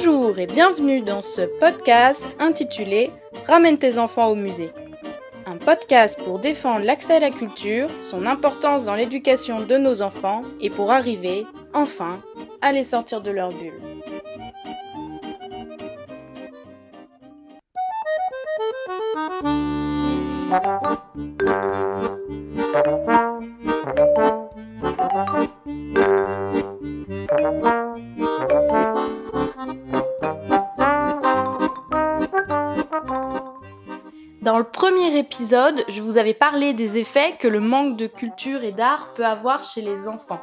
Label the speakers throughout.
Speaker 1: Bonjour et bienvenue dans ce podcast intitulé Ramène tes enfants au musée. Un podcast pour défendre l'accès à la culture, son importance dans l'éducation de nos enfants et pour arriver, enfin, à les sortir de leur bulle. Premier épisode, je vous avais parlé des effets que le manque de culture et d'art peut avoir chez les enfants.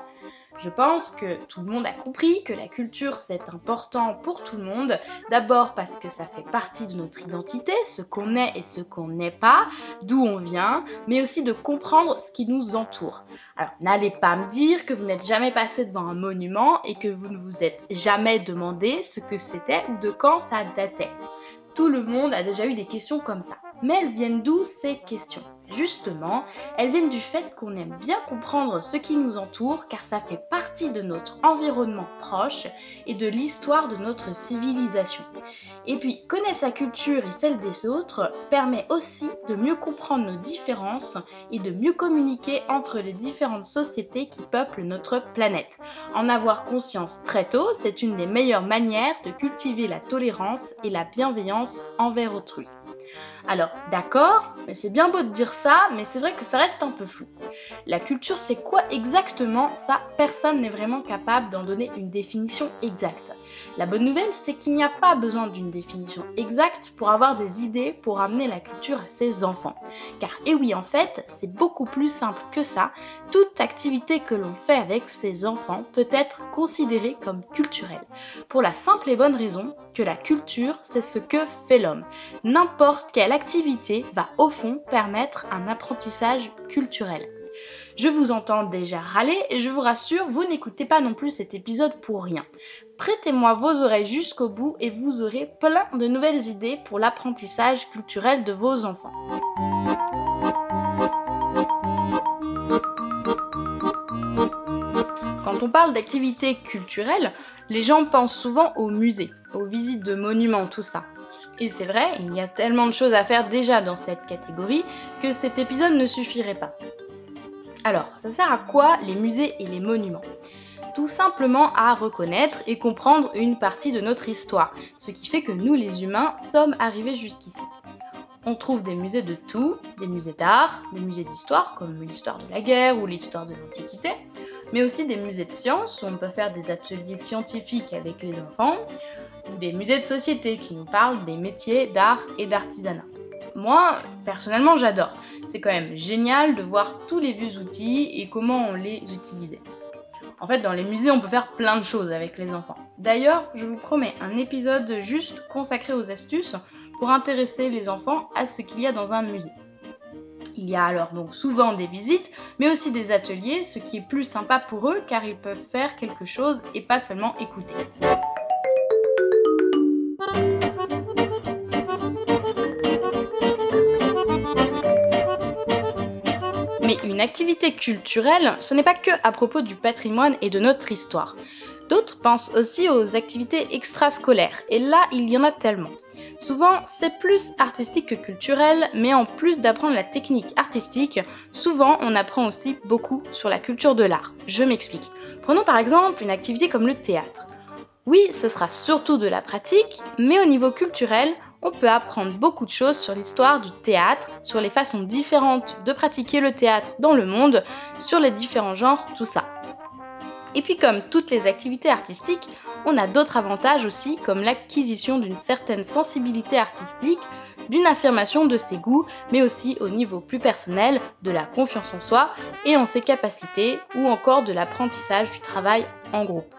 Speaker 1: Je pense que tout le monde a compris que la culture c'est important pour tout le monde. D'abord parce que ça fait partie de notre identité, ce qu'on est et ce qu'on n'est pas, d'où on vient, mais aussi de comprendre ce qui nous entoure. Alors n'allez pas me dire que vous n'êtes jamais passé devant un monument et que vous ne vous êtes jamais demandé ce que c'était ou de quand ça datait. Tout le monde a déjà eu des questions comme ça. Mais elles viennent d'où ces questions? Justement, elles viennent du fait qu'on aime bien comprendre ce qui nous entoure car ça fait partie de notre environnement proche et de l'histoire de notre civilisation. Et puis, connaître sa culture et celle des autres permet aussi de mieux comprendre nos différences et de mieux communiquer entre les différentes sociétés qui peuplent notre planète. En avoir conscience très tôt, c'est une des meilleures manières de cultiver la tolérance et la bienveillance envers autrui. Alors, d'accord, mais c'est bien beau de dire ça, mais c'est vrai que ça reste un peu flou. La culture, c'est quoi exactement? Ça, personne n'est vraiment capable d'en donner une définition exacte. La bonne nouvelle, c'est qu'il n'y a pas besoin d'une définition exacte pour avoir des idées pour amener la culture à ses enfants. Car, et eh oui, en fait, c'est beaucoup plus simple que ça. Toute activité que l'on fait avec ses enfants peut être considérée comme culturelle. Pour la simple et bonne raison que la culture, c'est ce que fait l'homme. N'importe quelle activité va au fond permettre un apprentissage culturel. Je vous entends déjà râler et je vous rassure, vous n'écoutez pas non plus cet épisode pour rien. Prêtez-moi vos oreilles jusqu'au bout et vous aurez plein de nouvelles idées pour l'apprentissage culturel de vos enfants. Quand on parle d'activités culturelles, les gens pensent souvent aux musées, aux visites de monuments, tout ça. Et c'est vrai, il y a tellement de choses à faire déjà dans cette catégorie que cet épisode ne suffirait pas. Alors, ça sert à quoi les musées et les monuments? Tout simplement à reconnaître et comprendre une partie de notre histoire, ce qui fait que nous les humains sommes arrivés jusqu'ici. On trouve des musées de tout, des musées d'art, des musées d'histoire comme l'histoire de la guerre ou l'histoire de l'Antiquité, mais aussi des musées de sciences où on peut faire des ateliers scientifiques avec les enfants, ou des musées de société qui nous parlent des métiers d'art et d'artisanat. Moi, personnellement, j'adore. C'est quand même génial de voir tous les vieux outils et comment on les utilisait. En fait, dans les musées, on peut faire plein de choses avec les enfants. D'ailleurs, je vous promets un épisode juste consacré aux astuces pour intéresser les enfants à ce qu'il y a dans un musée. Il y a alors donc souvent des visites, mais aussi des ateliers, ce qui est plus sympa pour eux car ils peuvent faire quelque chose et pas seulement écouter. Une activité culturelle, ce n'est pas que à propos du patrimoine et de notre histoire. D'autres pensent aussi aux activités extrascolaires, et là, il y en a tellement. Souvent, c'est plus artistique que culturel, mais en plus d'apprendre la technique artistique, souvent on apprend aussi beaucoup sur la culture de l'art. Je m'explique. Prenons par exemple une activité comme le théâtre. Oui, ce sera surtout de la pratique, mais au niveau culturel, on peut apprendre beaucoup de choses sur l'histoire du théâtre, sur les façons différentes de pratiquer le théâtre dans le monde, sur les différents genres, tout ça. Et puis comme toutes les activités artistiques, on a d'autres avantages aussi comme l'acquisition d'une certaine sensibilité artistique, d'une affirmation de ses goûts, mais aussi au niveau plus personnel de la confiance en soi et en ses capacités, ou encore de l'apprentissage du travail en groupe.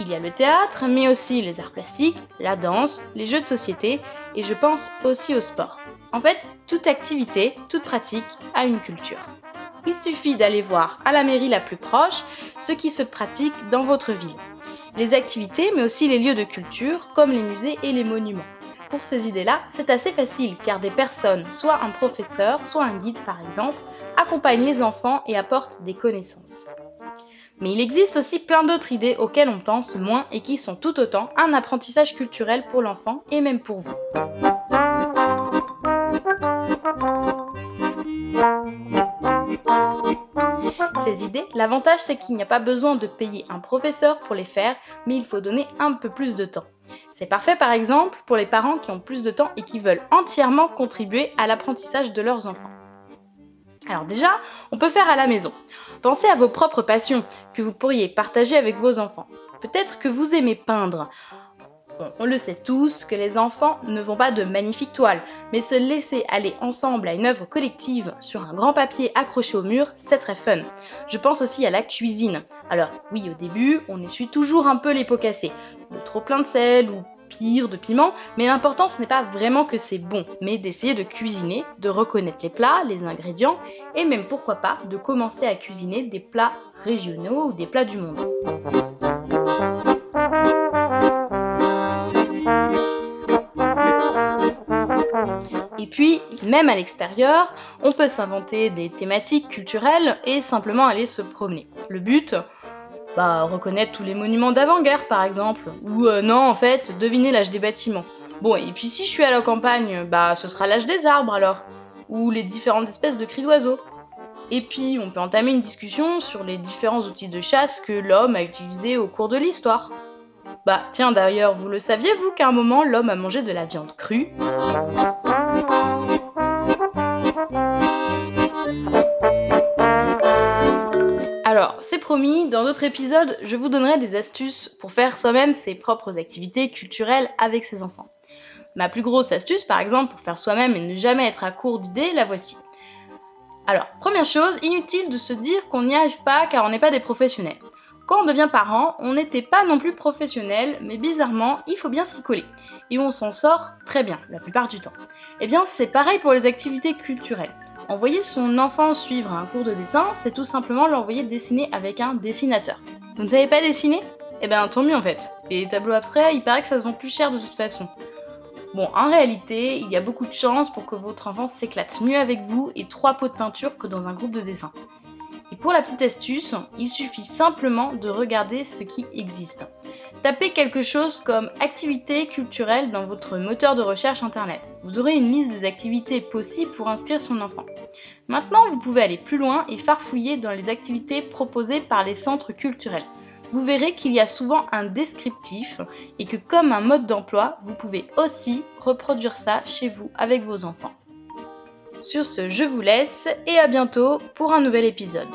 Speaker 1: Il y a le théâtre, mais aussi les arts plastiques, la danse, les jeux de société et je pense aussi au sport. En fait, toute activité, toute pratique a une culture. Il suffit d'aller voir à la mairie la plus proche ce qui se pratique dans votre ville. Les activités, mais aussi les lieux de culture, comme les musées et les monuments. Pour ces idées-là, c'est assez facile car des personnes, soit un professeur, soit un guide par exemple, accompagnent les enfants et apportent des connaissances. Mais il existe aussi plein d'autres idées auxquelles on pense moins et qui sont tout autant un apprentissage culturel pour l'enfant et même pour vous. Ces idées, l'avantage c'est qu'il n'y a pas besoin de payer un professeur pour les faire, mais il faut donner un peu plus de temps. C'est parfait par exemple pour les parents qui ont plus de temps et qui veulent entièrement contribuer à l'apprentissage de leurs enfants. Alors déjà, on peut faire à la maison. Pensez à vos propres passions que vous pourriez partager avec vos enfants. Peut-être que vous aimez peindre on le sait tous que les enfants ne vont pas de magnifiques toiles, mais se laisser aller ensemble à une œuvre collective sur un grand papier accroché au mur, c'est très fun. Je pense aussi à la cuisine. Alors oui, au début, on essuie toujours un peu les pots cassés, de trop plein de sel ou pire de piment, mais l'important ce n'est pas vraiment que c'est bon, mais d'essayer de cuisiner, de reconnaître les plats, les ingrédients, et même pourquoi pas de commencer à cuisiner des plats régionaux ou des plats du monde. Et puis, même à l'extérieur, on peut s'inventer des thématiques culturelles et simplement aller se promener. Le but, bah, reconnaître tous les monuments d'avant-guerre par exemple, ou euh, non, en fait, deviner l'âge des bâtiments. Bon, et puis si je suis à la campagne, bah, ce sera l'âge des arbres alors, ou les différentes espèces de cris d'oiseaux. Et puis, on peut entamer une discussion sur les différents outils de chasse que l'homme a utilisés au cours de l'histoire. Bah, tiens d'ailleurs, vous le saviez vous qu'à un moment l'homme a mangé de la viande crue? Alors, c'est promis, dans d'autres épisodes, je vous donnerai des astuces pour faire soi-même ses propres activités culturelles avec ses enfants. Ma plus grosse astuce, par exemple, pour faire soi-même et ne jamais être à court d'idées, la voici. Alors, première chose, inutile de se dire qu'on n'y arrive pas car on n'est pas des professionnels. Quand on devient parent, on n'était pas non plus professionnel, mais bizarrement, il faut bien s'y coller. Et on s'en sort très bien, la plupart du temps. Eh bien, c'est pareil pour les activités culturelles. Envoyer son enfant suivre un cours de dessin, c'est tout simplement l'envoyer dessiner avec un dessinateur. Vous ne savez pas dessiner? Eh bien, tant mieux en fait. Les tableaux abstraits, il paraît que ça se vend plus cher de toute façon. Bon, en réalité, il y a beaucoup de chances pour que votre enfant s'éclate mieux avec vous et trois pots de peinture que dans un groupe de dessin. Et pour la petite astuce, il suffit simplement de regarder ce qui existe. Tapez quelque chose comme activité culturelle dans votre moteur de recherche internet. Vous aurez une liste des activités possibles pour inscrire son enfant. Maintenant, vous pouvez aller plus loin et farfouiller dans les activités proposées par les centres culturels. Vous verrez qu'il y a souvent un descriptif et que comme un mode d'emploi, vous pouvez aussi reproduire ça chez vous avec vos enfants. Sur ce, je vous laisse et à bientôt pour un nouvel épisode.